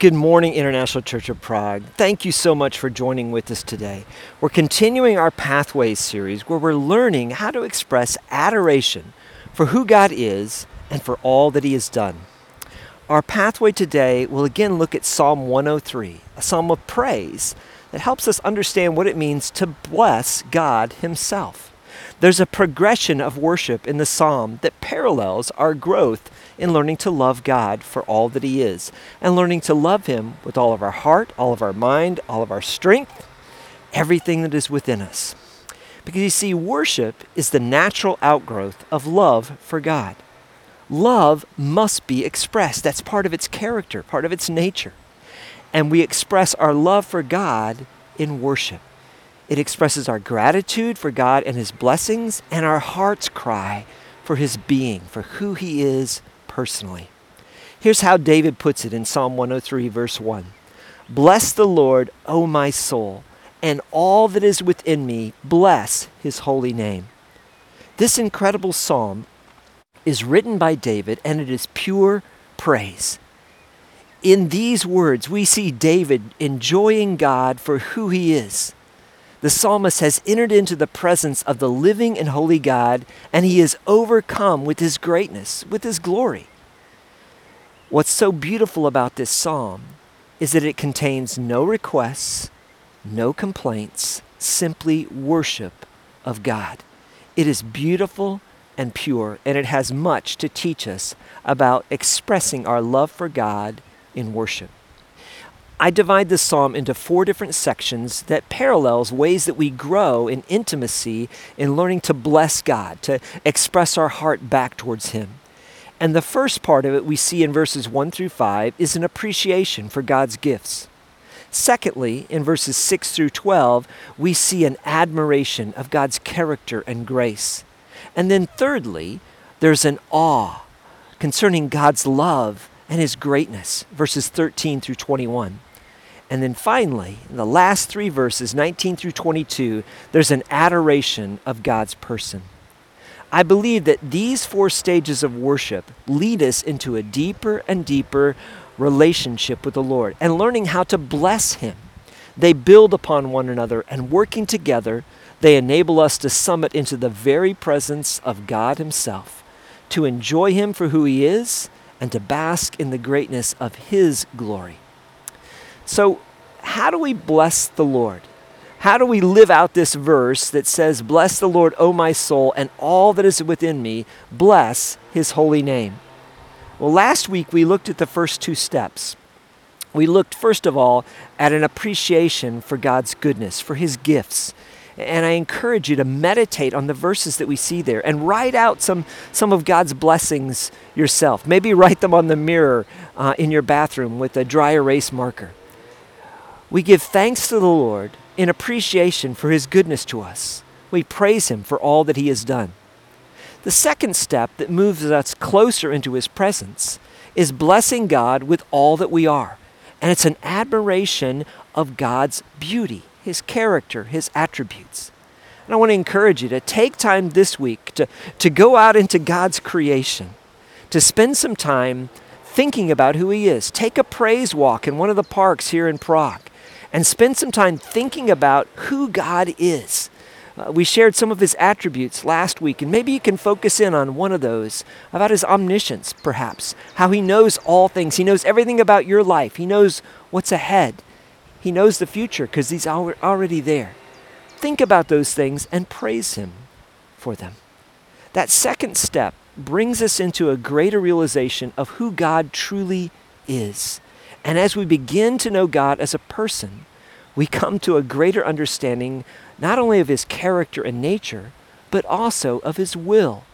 Good morning, International Church of Prague. Thank you so much for joining with us today. We're continuing our Pathways series where we're learning how to express adoration for who God is and for all that He has done. Our pathway today will again look at Psalm 103, a psalm of praise that helps us understand what it means to bless God Himself. There's a progression of worship in the psalm that parallels our growth in learning to love God for all that He is and learning to love Him with all of our heart, all of our mind, all of our strength, everything that is within us. Because you see, worship is the natural outgrowth of love for God. Love must be expressed. That's part of its character, part of its nature. And we express our love for God in worship. It expresses our gratitude for God and His blessings and our heart's cry for His being, for who He is personally. Here's how David puts it in Psalm 103, verse 1 Bless the Lord, O my soul, and all that is within me, bless His holy name. This incredible psalm is written by David and it is pure praise. In these words, we see David enjoying God for who he is the psalmist has entered into the presence of the living and holy God, and he is overcome with his greatness, with his glory. What's so beautiful about this psalm is that it contains no requests, no complaints, simply worship of God. It is beautiful and pure, and it has much to teach us about expressing our love for God in worship. I divide this psalm into four different sections that parallels ways that we grow in intimacy in learning to bless God, to express our heart back towards Him. And the first part of it we see in verses 1 through 5 is an appreciation for God's gifts. Secondly, in verses 6 through 12, we see an admiration of God's character and grace. And then thirdly, there's an awe concerning God's love and his greatness, verses 13 through 21. And then finally, in the last three verses, 19 through 22, there's an adoration of God's person. I believe that these four stages of worship lead us into a deeper and deeper relationship with the Lord and learning how to bless Him. They build upon one another, and working together, they enable us to summit into the very presence of God Himself, to enjoy Him for who He is, and to bask in the greatness of His glory. So, how do we bless the Lord? How do we live out this verse that says, Bless the Lord, O my soul, and all that is within me, bless his holy name? Well, last week we looked at the first two steps. We looked, first of all, at an appreciation for God's goodness, for his gifts. And I encourage you to meditate on the verses that we see there and write out some, some of God's blessings yourself. Maybe write them on the mirror uh, in your bathroom with a dry erase marker. We give thanks to the Lord in appreciation for his goodness to us. We praise him for all that he has done. The second step that moves us closer into his presence is blessing God with all that we are. And it's an admiration of God's beauty, his character, his attributes. And I want to encourage you to take time this week to, to go out into God's creation, to spend some time thinking about who he is. Take a praise walk in one of the parks here in Prague and spend some time thinking about who God is. Uh, we shared some of his attributes last week, and maybe you can focus in on one of those about his omniscience, perhaps, how he knows all things. He knows everything about your life, he knows what's ahead, he knows the future because he's al- already there. Think about those things and praise him for them. That second step brings us into a greater realization of who God truly is. And as we begin to know God as a person, we come to a greater understanding not only of his character and nature, but also of his will,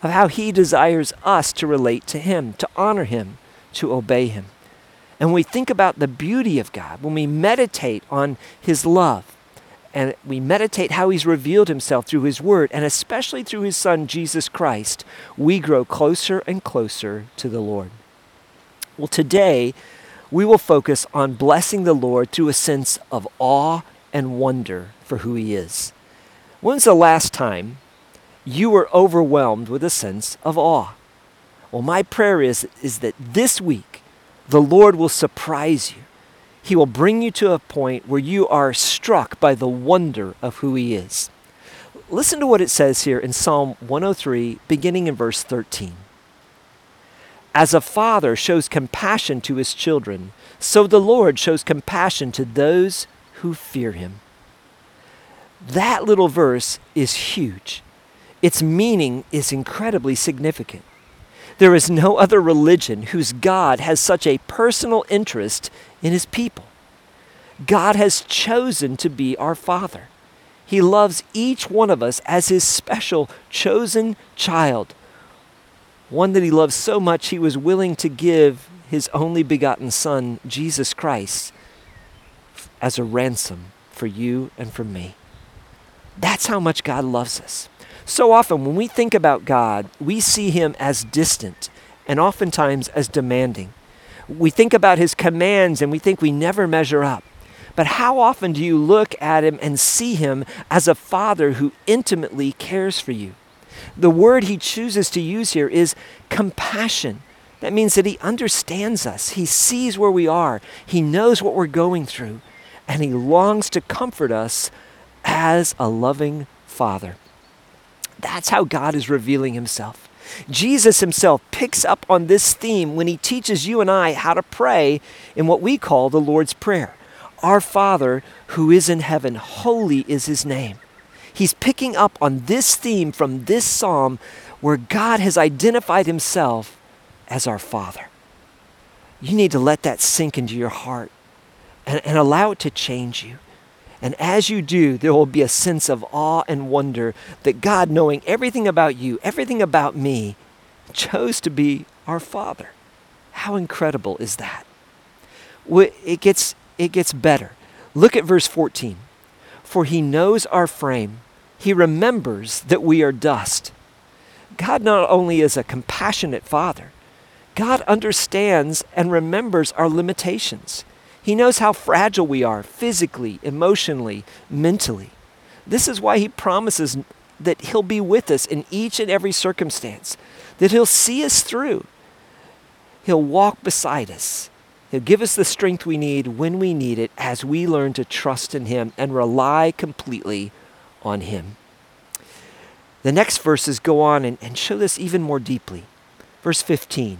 of how he desires us to relate to him, to honor him, to obey him. And when we think about the beauty of God, when we meditate on his love, and we meditate how he's revealed himself through his word, and especially through his son, Jesus Christ, we grow closer and closer to the Lord. Well, today, we will focus on blessing the Lord through a sense of awe and wonder for who He is. When's the last time you were overwhelmed with a sense of awe? Well, my prayer is, is that this week The Lord will surprise you. He will bring you to a point where you are struck by the wonder of who He is. Listen to what it says here in Psalm 103, beginning in verse 13. As a father shows compassion to his children, so the Lord shows compassion to those who fear him. That little verse is huge. Its meaning is incredibly significant. There is no other religion whose God has such a personal interest in his people. God has chosen to be our Father. He loves each one of us as his special, chosen child. One that he loves so much he was willing to give his only begotten Son, Jesus Christ, as a ransom for you and for me. That's how much God loves us. So often, when we think about God, we see him as distant and oftentimes as demanding. We think about his commands and we think we never measure up. But how often do you look at him and see him as a father who intimately cares for you? The word he chooses to use here is compassion. That means that he understands us, he sees where we are, he knows what we're going through, and he longs to comfort us as a loving father. That's how God is revealing himself. Jesus himself picks up on this theme when he teaches you and I how to pray in what we call the Lord's Prayer. Our Father who is in heaven, holy is his name. He's picking up on this theme from this psalm where God has identified himself as our Father. You need to let that sink into your heart and, and allow it to change you. And as you do, there will be a sense of awe and wonder that God, knowing everything about you, everything about me, chose to be our Father. How incredible is that? It gets, it gets better. Look at verse 14. For he knows our frame, he remembers that we are dust. God not only is a compassionate Father, God understands and remembers our limitations. He knows how fragile we are physically, emotionally, mentally. This is why He promises that He'll be with us in each and every circumstance, that He'll see us through. He'll walk beside us. He'll give us the strength we need when we need it as we learn to trust in Him and rely completely on Him. The next verses go on and, and show this even more deeply. Verse 15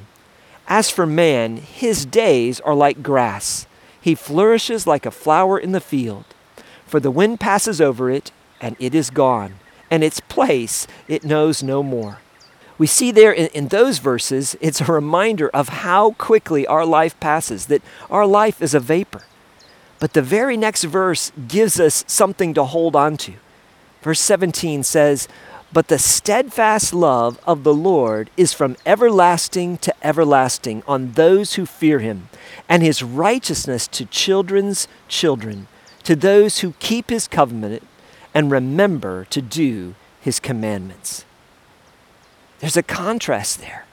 As for man, his days are like grass he flourishes like a flower in the field, for the wind passes over it, and it is gone, and its place it knows no more. We see there in, in, those verses, it's a reminder of how quickly our life passes, that our life is a vapor. But the very next verse gives us something to hold on to. Verse 17 says, but the steadfast love of the Lord is from everlasting to everlasting on those who fear him, and his righteousness to children's children, to those who keep his covenant and remember to do his commandments. There's a contrast there.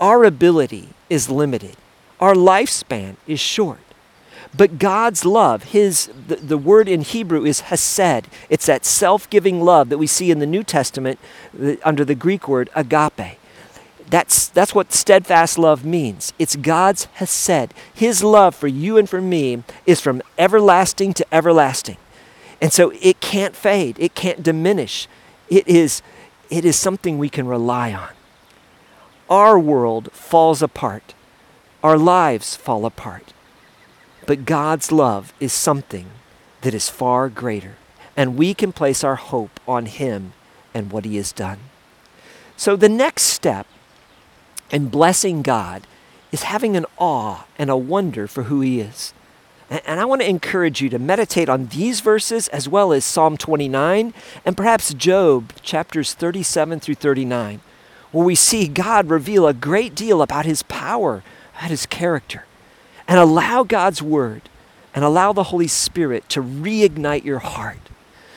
Our ability is limited, our lifespan is short. But God's love, his the, the word in Hebrew is hesed. It's that self-giving love that we see in the New Testament under the Greek word agape. That's, that's what steadfast love means. It's God's hesed. His love for you and for me is from everlasting to everlasting. And so it can't fade, it can't diminish. It is, it is something we can rely on. Our world falls apart, our lives fall apart. But God's love is something that is far greater, and we can place our hope on Him and what He has done. So the next step in blessing God is having an awe and a wonder for who He is. And I want to encourage you to meditate on these verses as well as Psalm 29 and perhaps Job chapters 37 through 39, where we see God reveal a great deal about His power, about His character and allow God's Word and allow the Holy Spirit to reignite your heart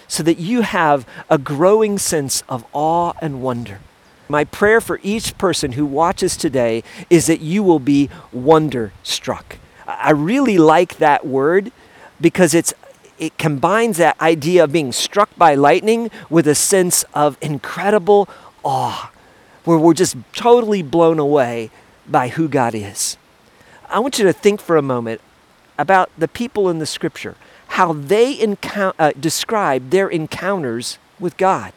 so that you have a growing sense of awe and wonder. My prayer for each person who watches today is that you will be wonder struck. I really like that word because it's it combines that idea of being struck by lightning with a sense of incredible awe, where we're just totally blown away by who God is. I want you to think for a moment about the people in the scripture, how they encou- uh, describe their encounters with God.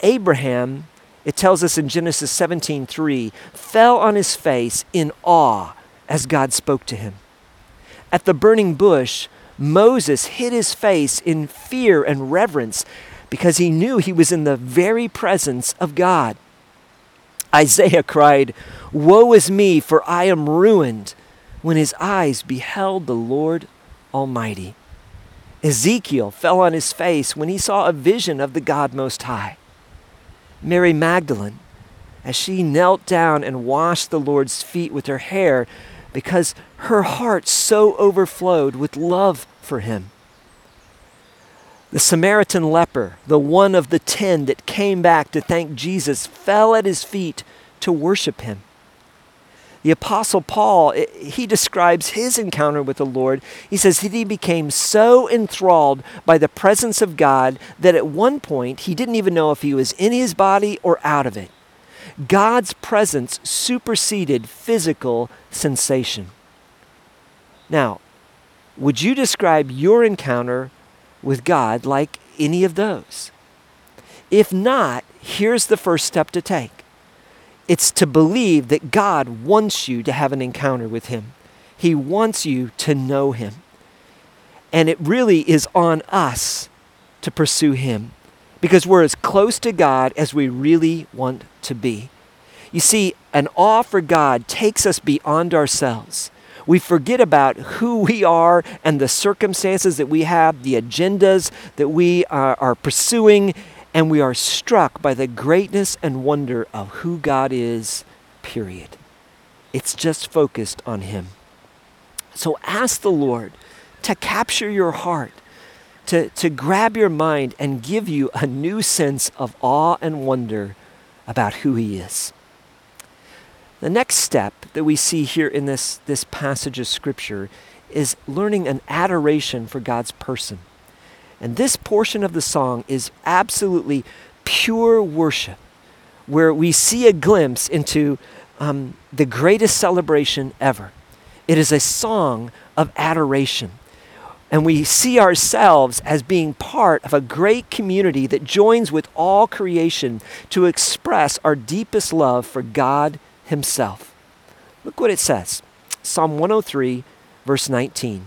Abraham, it tells us in Genesis 17:3, fell on his face in awe as God spoke to him. At the burning bush, Moses hid his face in fear and reverence because he knew he was in the very presence of God. Isaiah cried, Woe is me, for I am ruined, when his eyes beheld the Lord Almighty. Ezekiel fell on his face when he saw a vision of the God Most High. Mary Magdalene, as she knelt down and washed the Lord's feet with her hair, because her heart so overflowed with love for him. The Samaritan leper, the one of the ten that came back to thank Jesus, fell at his feet to worship him. The Apostle Paul, he describes his encounter with the Lord. He says that he became so enthralled by the presence of God that at one point he didn't even know if he was in his body or out of it. God's presence superseded physical sensation. Now, would you describe your encounter with God like any of those? If not, here's the first step to take it's to believe that God wants you to have an encounter with Him, He wants you to know Him. And it really is on us to pursue Him because we're as close to God as we really want to be. You see, an awe for God takes us beyond ourselves. We forget about who we are and the circumstances that we have, the agendas that we are, are pursuing, and we are struck by the greatness and wonder of who God is, period. It's just focused on Him. So ask the Lord to capture your heart, to, to grab your mind and give you a new sense of awe and wonder about who He is. The next step that we see here in this, this passage of Scripture is learning an adoration for God's person. And this portion of the song is absolutely pure worship, where we see a glimpse into um, the greatest celebration ever. It is a song of adoration. And we see ourselves as being part of a great community that joins with all creation to express our deepest love for God Himself. Look what it says Psalm 103, verse 19.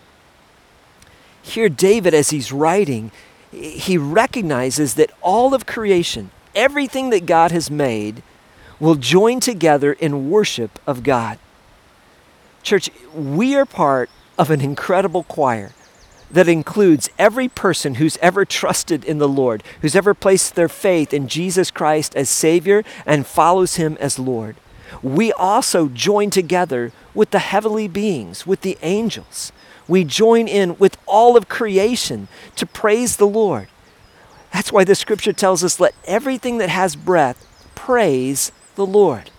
Here, David, as he's writing, he recognizes that all of creation, everything that God has made, will join together in worship of God. Church, we are part of an incredible choir that includes every person who's ever trusted in the Lord, who's ever placed their faith in Jesus Christ as Savior and follows Him as Lord. We also join together with the heavenly beings, with the angels we join in with all of creation to praise the Lord. That's why the scripture tells us let everything that has breath praise the Lord.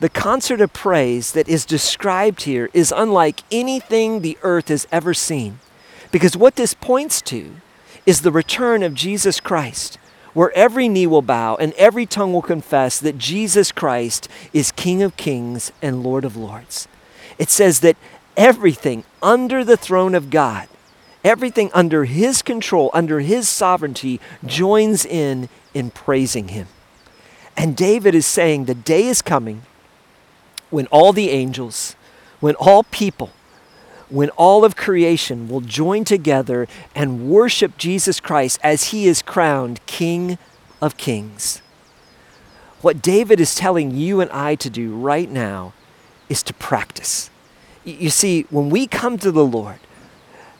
The concert of praise that is described here is unlike anything the earth has ever seen. Because what this points to is the return of Jesus Christ, where every knee will bow and every tongue will confess that Jesus Christ is King of kings and Lord of lords. It says that everything under the throne of God, everything under His control, under His sovereignty, joins in in praising Him. And David is saying the day is coming when all the angels, when all people, when all of creation will join together and worship Jesus Christ as he is crowned King of Kings. What David is telling you and I to do right now is to practice. You see, when we come to the Lord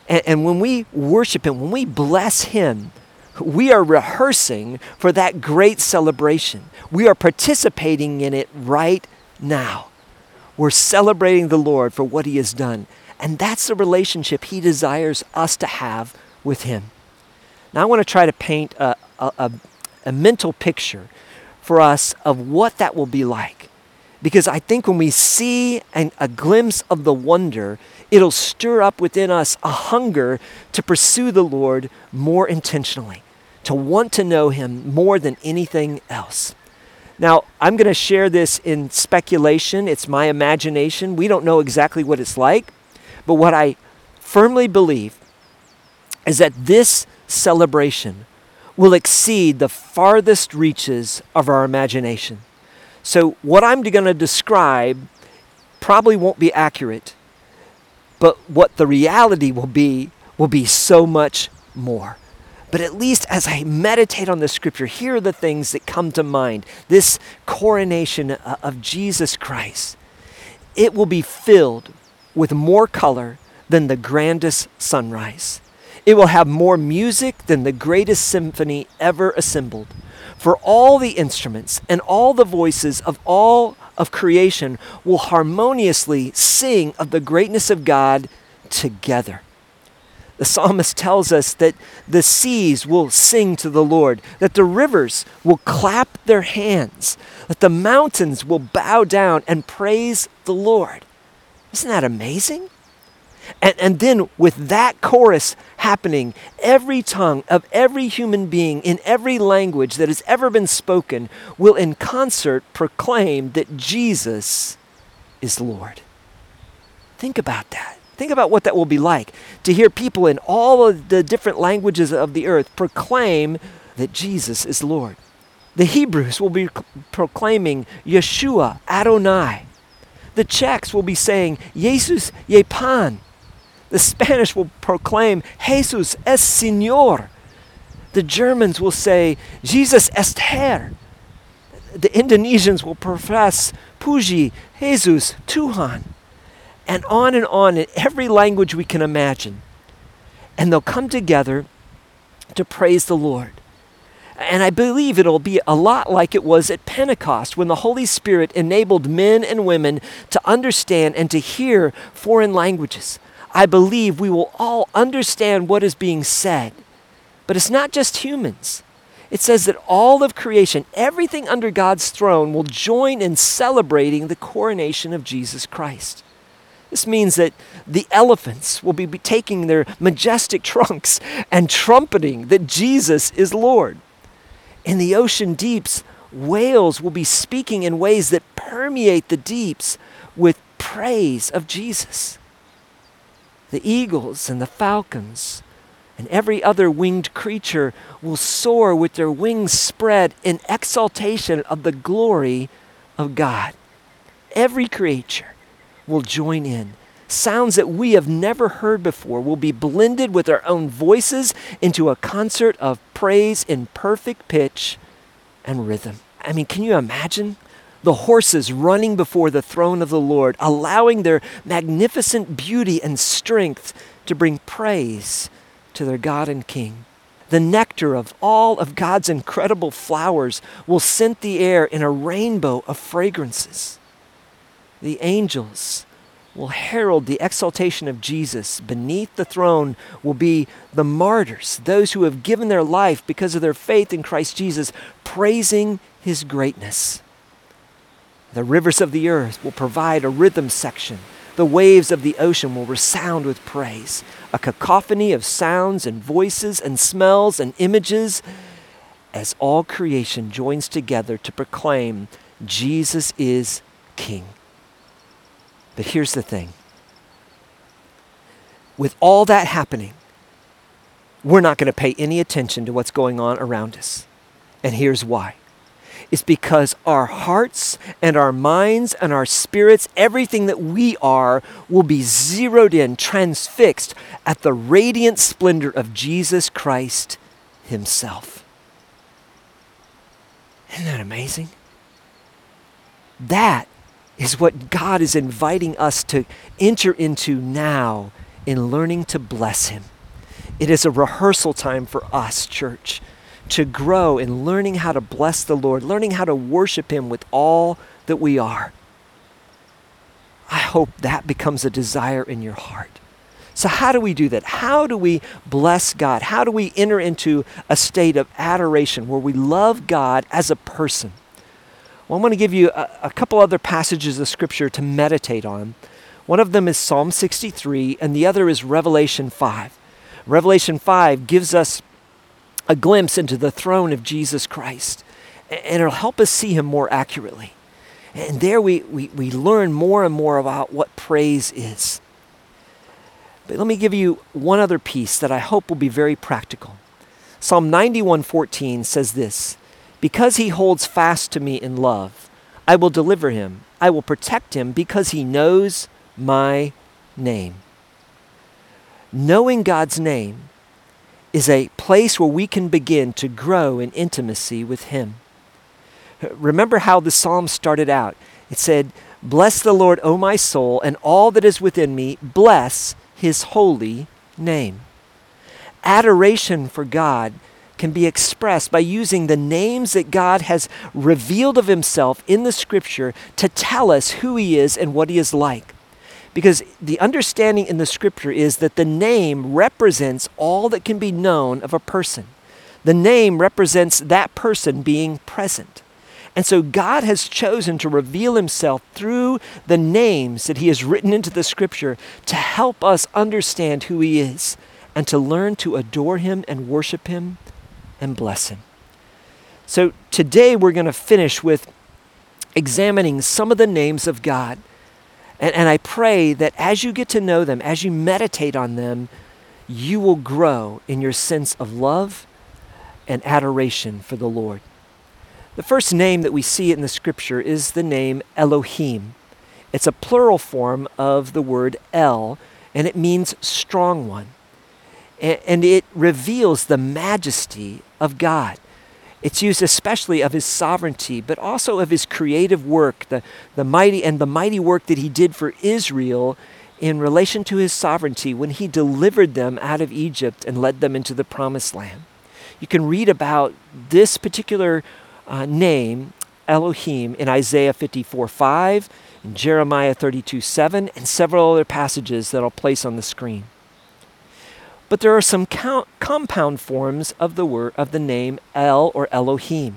and, and when we worship Him, when we bless Him, we are rehearsing for that great celebration. We are participating in it right now. We're celebrating the Lord for what He has done. And that's the relationship He desires us to have with Him. Now, I want to try to paint a, a, a, a mental picture for us of what that will be like. Because I think when we see an, a glimpse of the wonder, it'll stir up within us a hunger to pursue the Lord more intentionally, to want to know Him more than anything else. Now, I'm going to share this in speculation. It's my imagination. We don't know exactly what it's like. But what I firmly believe is that this celebration will exceed the farthest reaches of our imagination. So, what I'm going to describe probably won't be accurate, but what the reality will be will be so much more. But at least as I meditate on the scripture, here are the things that come to mind. This coronation uh, of Jesus Christ. It will be filled with more color than the grandest sunrise. It will have more music than the greatest symphony ever assembled. For all the instruments and all the voices of all of creation will harmoniously sing of the greatness of God together. The psalmist tells us that the seas will sing to the Lord, that the rivers will clap their hands, that the mountains will bow down and praise the Lord. Isn't that amazing? And, and then, with that chorus happening, every tongue of every human being in every language that has ever been spoken will in concert proclaim that Jesus is Lord. Think about that. Think about what that will be like to hear people in all of the different languages of the earth proclaim that Jesus is Lord. The Hebrews will be proclaiming Yeshua Adonai. The Czechs will be saying Jesus je Pan. The Spanish will proclaim, Jesus es Señor. The Germans will say, Jesus est Herr. The Indonesians will profess, Puji, Jesus, Tuhan. And on and on in every language we can imagine. And they'll come together to praise the Lord. And I believe it'll be a lot like it was at Pentecost when the Holy Spirit enabled men and women to understand and to hear foreign languages. I believe we will all understand what is being said. But it's not just humans. It says that all of creation, everything under God's throne, will join in celebrating the coronation of Jesus Christ. This means that the elephants will be taking their majestic trunks and trumpeting that Jesus is Lord. In the ocean deeps, whales will be speaking in ways that permeate the deeps with praise of Jesus the eagles and the falcons and every other winged creature will soar with their wings spread in exaltation of the glory of God. Every creature will join in. Sounds that we have never heard before will be blended with our own voices into a concert of praise in perfect pitch and rhythm. I mean, can you imagine the horses running before the throne of the Lord, allowing their magnificent beauty and strength to bring praise to their God and King. The nectar of all of God's incredible flowers will scent the air in a rainbow of fragrances. The angels will herald the exaltation of Jesus. Beneath the throne will be the martyrs, those who have given their life because of their faith in Christ Jesus, praising his greatness. The rivers of the earth will provide a rhythm section. The waves of the ocean will resound with praise. A cacophony of sounds and voices and smells and images as all creation joins together to proclaim Jesus is King. But here's the thing with all that happening, we're not going to pay any attention to what's going on around us. And here's why is because our hearts and our minds and our spirits, everything that we are, will be zeroed in, transfixed at the radiant splendor of Jesus Christ Himself. Isn't that amazing? That is what God is inviting us to enter into now in learning to bless Him. It is a rehearsal time for us, church to grow in learning how to bless the Lord, learning how to worship Him with all that we are. I hope that becomes a desire in your heart. So, how do we do that? How do we bless God? How do we enter into a state of adoration where we love God as a person? Well, I'm going to give you a, a couple other passages of Scripture to meditate on. One of them is Psalm 63, and the other is Revelation 5. Revelation 5 gives us a glimpse into the throne of Jesus Christ, and it'll help us see him more accurately. And there we, we, we learn more and more about what praise is. But let me give you one other piece that I hope will be very practical. Psalm 91:14 says this, "Because he holds fast to me in love, I will deliver him. I will protect him because he knows my name." Knowing God's name is a place where we can begin to grow in intimacy with him. Remember how the psalm started out. It said, Bless the Lord, O my soul, and all that is within me, bless his holy name. Adoration for God can be expressed by using the names that God has revealed of himself in the scripture to tell us who he is and what he is like. Because the understanding in the scripture is that the name represents all that can be known of a person. The name represents that person being present. And so God has chosen to reveal himself through the names that he has written into the scripture to help us understand who he is and to learn to adore him and worship him and bless him. So today we're going to finish with examining some of the names of God. And, and I pray that as you get to know them, as you meditate on them, you will grow in your sense of love and adoration for the Lord. The first name that we see in the scripture is the name Elohim. It's a plural form of the word El, and it means strong one. And it reveals the majesty of God. It's used especially of his sovereignty, but also of his creative work, the, the mighty and the mighty work that he did for Israel in relation to his sovereignty when he delivered them out of Egypt and led them into the promised land. You can read about this particular uh, name, Elohim, in Isaiah 54 5, in Jeremiah 32 7, and several other passages that I'll place on the screen. But there are some count, compound forms of the word of the name El or Elohim.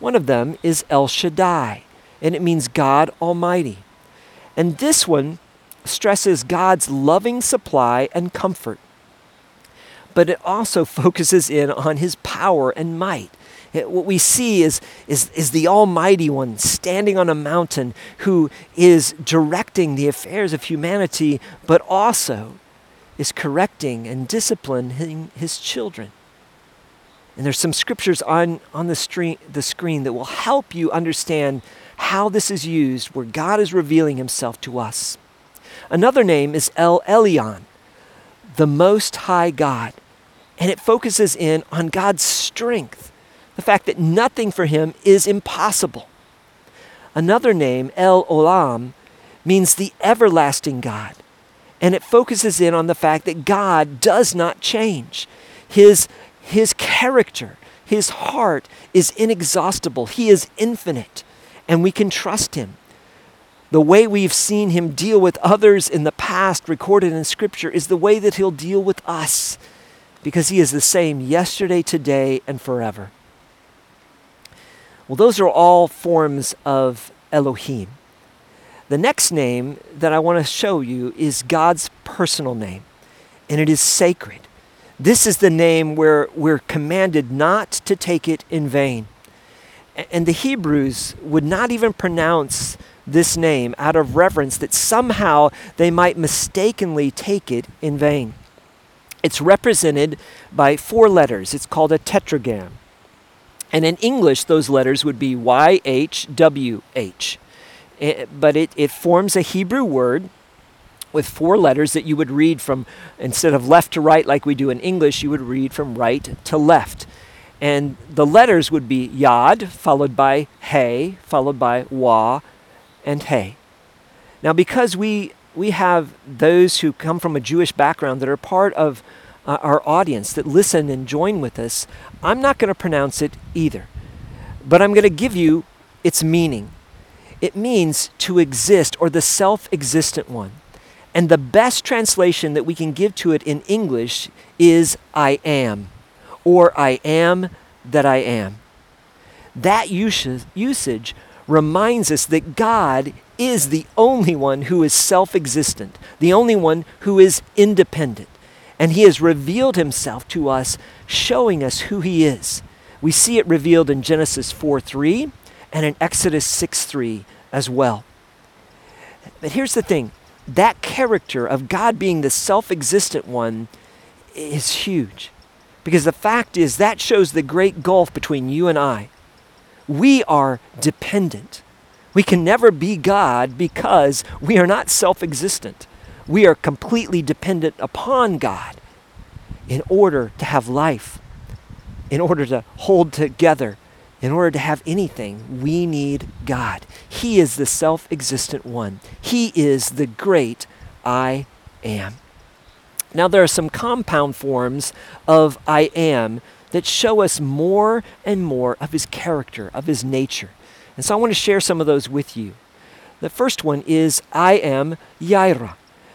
One of them is El Shaddai, and it means God Almighty. And this one stresses God's loving supply and comfort. But it also focuses in on his power and might what we see is, is, is the Almighty One standing on a mountain who is directing the affairs of humanity, but also is correcting and disciplining his children. And there's some scriptures on, on the, stream, the screen that will help you understand how this is used, where God is revealing himself to us. Another name is El Elyon, the Most High God. And it focuses in on God's strength the fact that nothing for him is impossible. Another name, El Olam, means the everlasting God. And it focuses in on the fact that God does not change. His, his character, his heart is inexhaustible. He is infinite, and we can trust him. The way we've seen him deal with others in the past, recorded in Scripture, is the way that he'll deal with us because he is the same yesterday, today, and forever. Well, those are all forms of Elohim. The next name that I want to show you is God's personal name, and it is sacred. This is the name where we're commanded not to take it in vain. And the Hebrews would not even pronounce this name out of reverence that somehow they might mistakenly take it in vain. It's represented by four letters. It's called a tetragram. And in English, those letters would be YHWH. Eh, but it, it forms a Hebrew word with four letters that you would read from, instead of left to right like we do in English, you would read from right to left. And the letters would be Yad, followed by Hey, followed by Wa, and Hey. Now, because we, we have those who come from a Jewish background that are part of uh, our audience that listen and join with us, I'm not going to pronounce it either. But I'm going to give you its meaning. It means to exist or the self existent one. And the best translation that we can give to it in English is I am, or I am that I am. That usage reminds us that God is the only one who is self existent, the only one who is independent. And He has revealed Himself to us, showing us who He is. We see it revealed in Genesis 4 3 and in Exodus 6 3 as well. But here's the thing that character of God being the self existent one is huge. Because the fact is, that shows the great gulf between you and I. We are dependent. We can never be God because we are not self existent. We are completely dependent upon God in order to have life, in order to hold together, in order to have anything, we need God. He is the self existent one, He is the great I am. Now, there are some compound forms of I am that show us more and more of His character, of His nature. And so I want to share some of those with you. The first one is I am Yaira.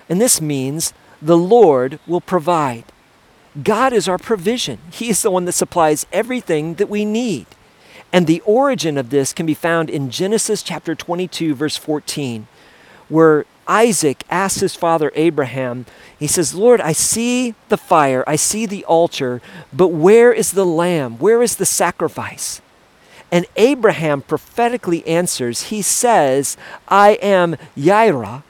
And this means the Lord will provide. God is our provision. He is the one that supplies everything that we need. And the origin of this can be found in Genesis chapter 22, verse 14, where Isaac asks his father Abraham, he says, Lord, I see the fire, I see the altar, but where is the lamb? Where is the sacrifice? And Abraham prophetically answers, he says, I am Yairah,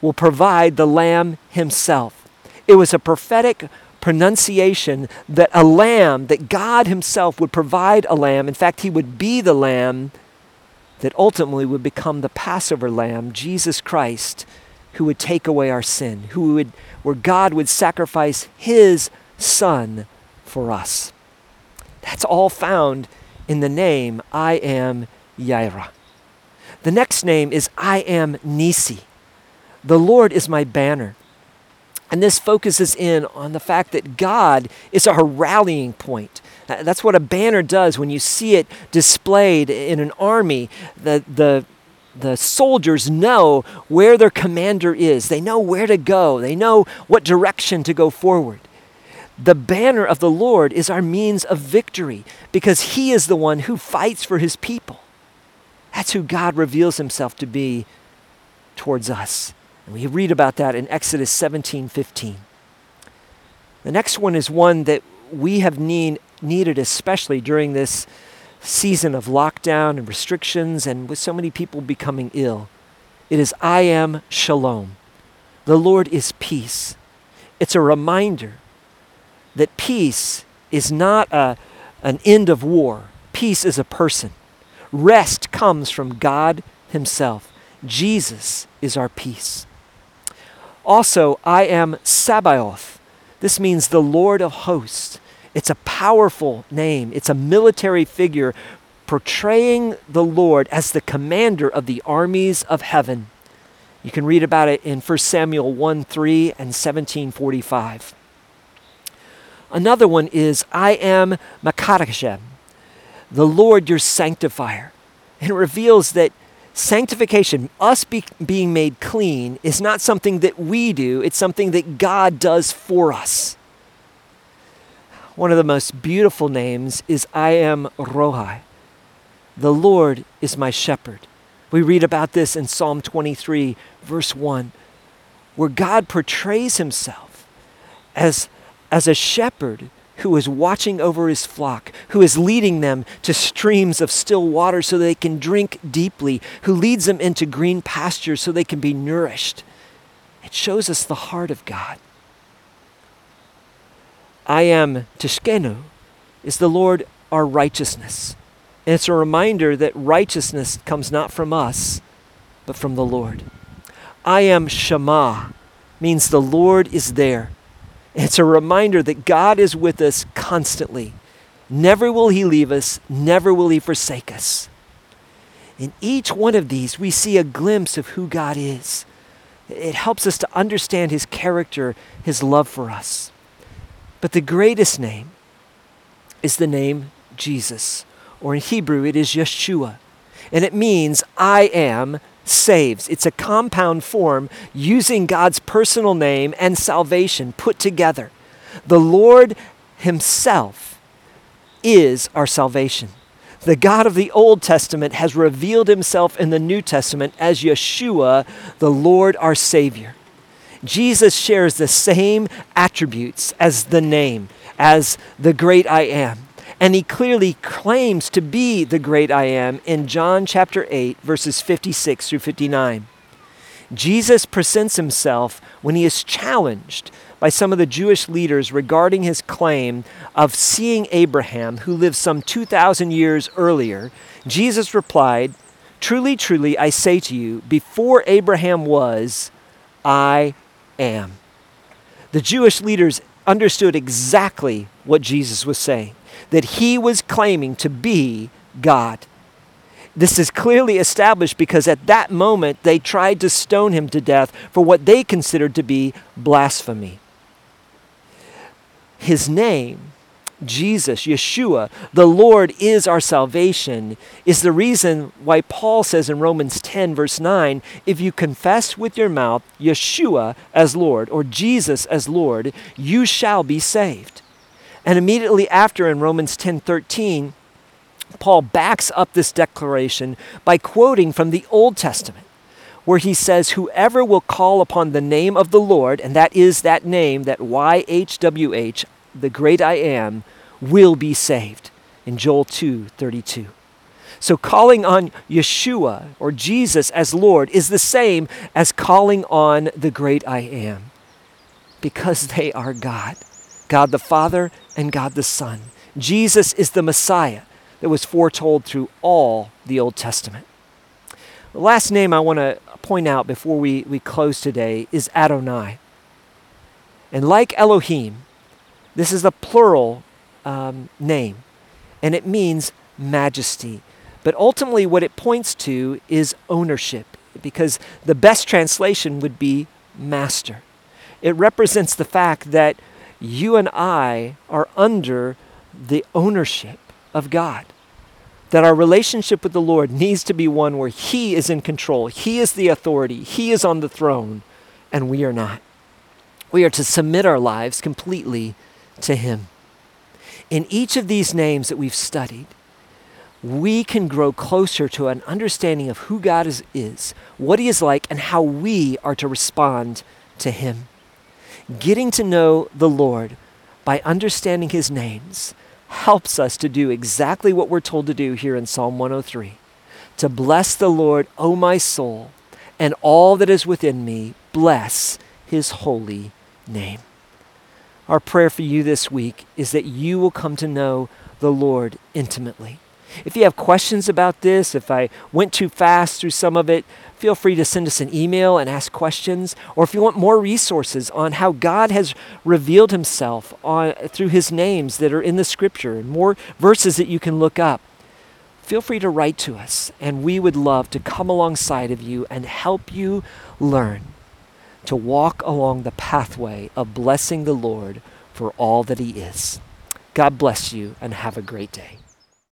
will provide the lamb himself. It was a prophetic pronunciation that a lamb, that God Himself would provide a lamb. In fact, He would be the lamb that ultimately would become the Passover lamb, Jesus Christ, who would take away our sin, who would, where God would sacrifice His Son for us. That's all found in the name I am Yairah. The next name is I am Nisi. The Lord is my banner. And this focuses in on the fact that God is our rallying point. Uh, that's what a banner does when you see it displayed in an army. The, the, the soldiers know where their commander is, they know where to go, they know what direction to go forward. The banner of the Lord is our means of victory because He is the one who fights for His people. That's who God reveals Himself to be towards us. And we read about that in Exodus 17 15. The next one is one that we have need, needed, especially during this season of lockdown and restrictions and with so many people becoming ill. It is I am shalom. The Lord is peace. It's a reminder that peace is not a, an end of war, peace is a person. Rest comes from God Himself. Jesus is our peace. Also, I am Sabaoth. This means the Lord of hosts. It's a powerful name, it's a military figure portraying the Lord as the commander of the armies of heaven. You can read about it in 1 Samuel 1 3 and 1745. Another one is I am Makadashem, the Lord your sanctifier. And it reveals that Sanctification, us be, being made clean, is not something that we do, it's something that God does for us. One of the most beautiful names is I am Rohi. The Lord is my shepherd. We read about this in Psalm 23, verse 1, where God portrays himself as, as a shepherd who is watching over his flock, who is leading them to streams of still water so they can drink deeply, who leads them into green pastures so they can be nourished. It shows us the heart of God. I am Tsidkenu is the Lord our righteousness. And it's a reminder that righteousness comes not from us, but from the Lord. I am Shammah means the Lord is there. It's a reminder that God is with us constantly. Never will He leave us, never will He forsake us. In each one of these, we see a glimpse of who God is. It helps us to understand His character, His love for us. But the greatest name is the name Jesus, or in Hebrew, it is Yeshua. and it means I am saves. It's a compound form using God's personal name and salvation put together. The Lord Himself is our salvation. The God of the Old Testament has revealed Himself in the New Testament as Yeshua, the Lord our Savior. Jesus shares the same attributes as the name, as the great I am. And he clearly claims to be the great I am in John chapter 8, verses 56 through 59. Jesus presents himself when he is challenged by some of the Jewish leaders regarding his claim of seeing Abraham, who lived some 2,000 years earlier. Jesus replied, Truly, truly, I say to you, before Abraham was, I am. The Jewish leaders understood exactly what Jesus was saying that he was claiming to be God. This is clearly established because at that moment they tried to stone him to death for what they considered to be blasphemy. His name Jesus, Yeshua, the Lord is our salvation, is the reason why Paul says in Romans 10, verse 9, if you confess with your mouth Yeshua as Lord or Jesus as Lord, you shall be saved. And immediately after in Romans 10:13, Paul backs up this declaration by quoting from the Old Testament, where he says, Whoever will call upon the name of the Lord, and that is that name, that YHWH, the great I am, will be saved. In Joel 2 32. So calling on Yeshua or Jesus as Lord is the same as calling on the great I am because they are God. God the Father and God the Son. Jesus is the Messiah that was foretold through all the Old Testament. The last name I want to point out before we, we close today is Adonai. And like Elohim, this is a plural um, name, and it means majesty. But ultimately, what it points to is ownership, because the best translation would be master. It represents the fact that you and I are under the ownership of God. That our relationship with the Lord needs to be one where He is in control, He is the authority, He is on the throne, and we are not. We are to submit our lives completely to Him. In each of these names that we've studied, we can grow closer to an understanding of who God is, is, what He is like, and how we are to respond to Him. Getting to know the Lord by understanding His names helps us to do exactly what we're told to do here in Psalm 103 to bless the Lord, O my soul, and all that is within me, bless His holy name. Our prayer for you this week is that you will come to know the Lord intimately. If you have questions about this, if I went too fast through some of it, feel free to send us an email and ask questions. Or if you want more resources on how God has revealed himself on, through his names that are in the scripture and more verses that you can look up, feel free to write to us. And we would love to come alongside of you and help you learn to walk along the pathway of blessing the Lord for all that He is. God bless you and have a great day.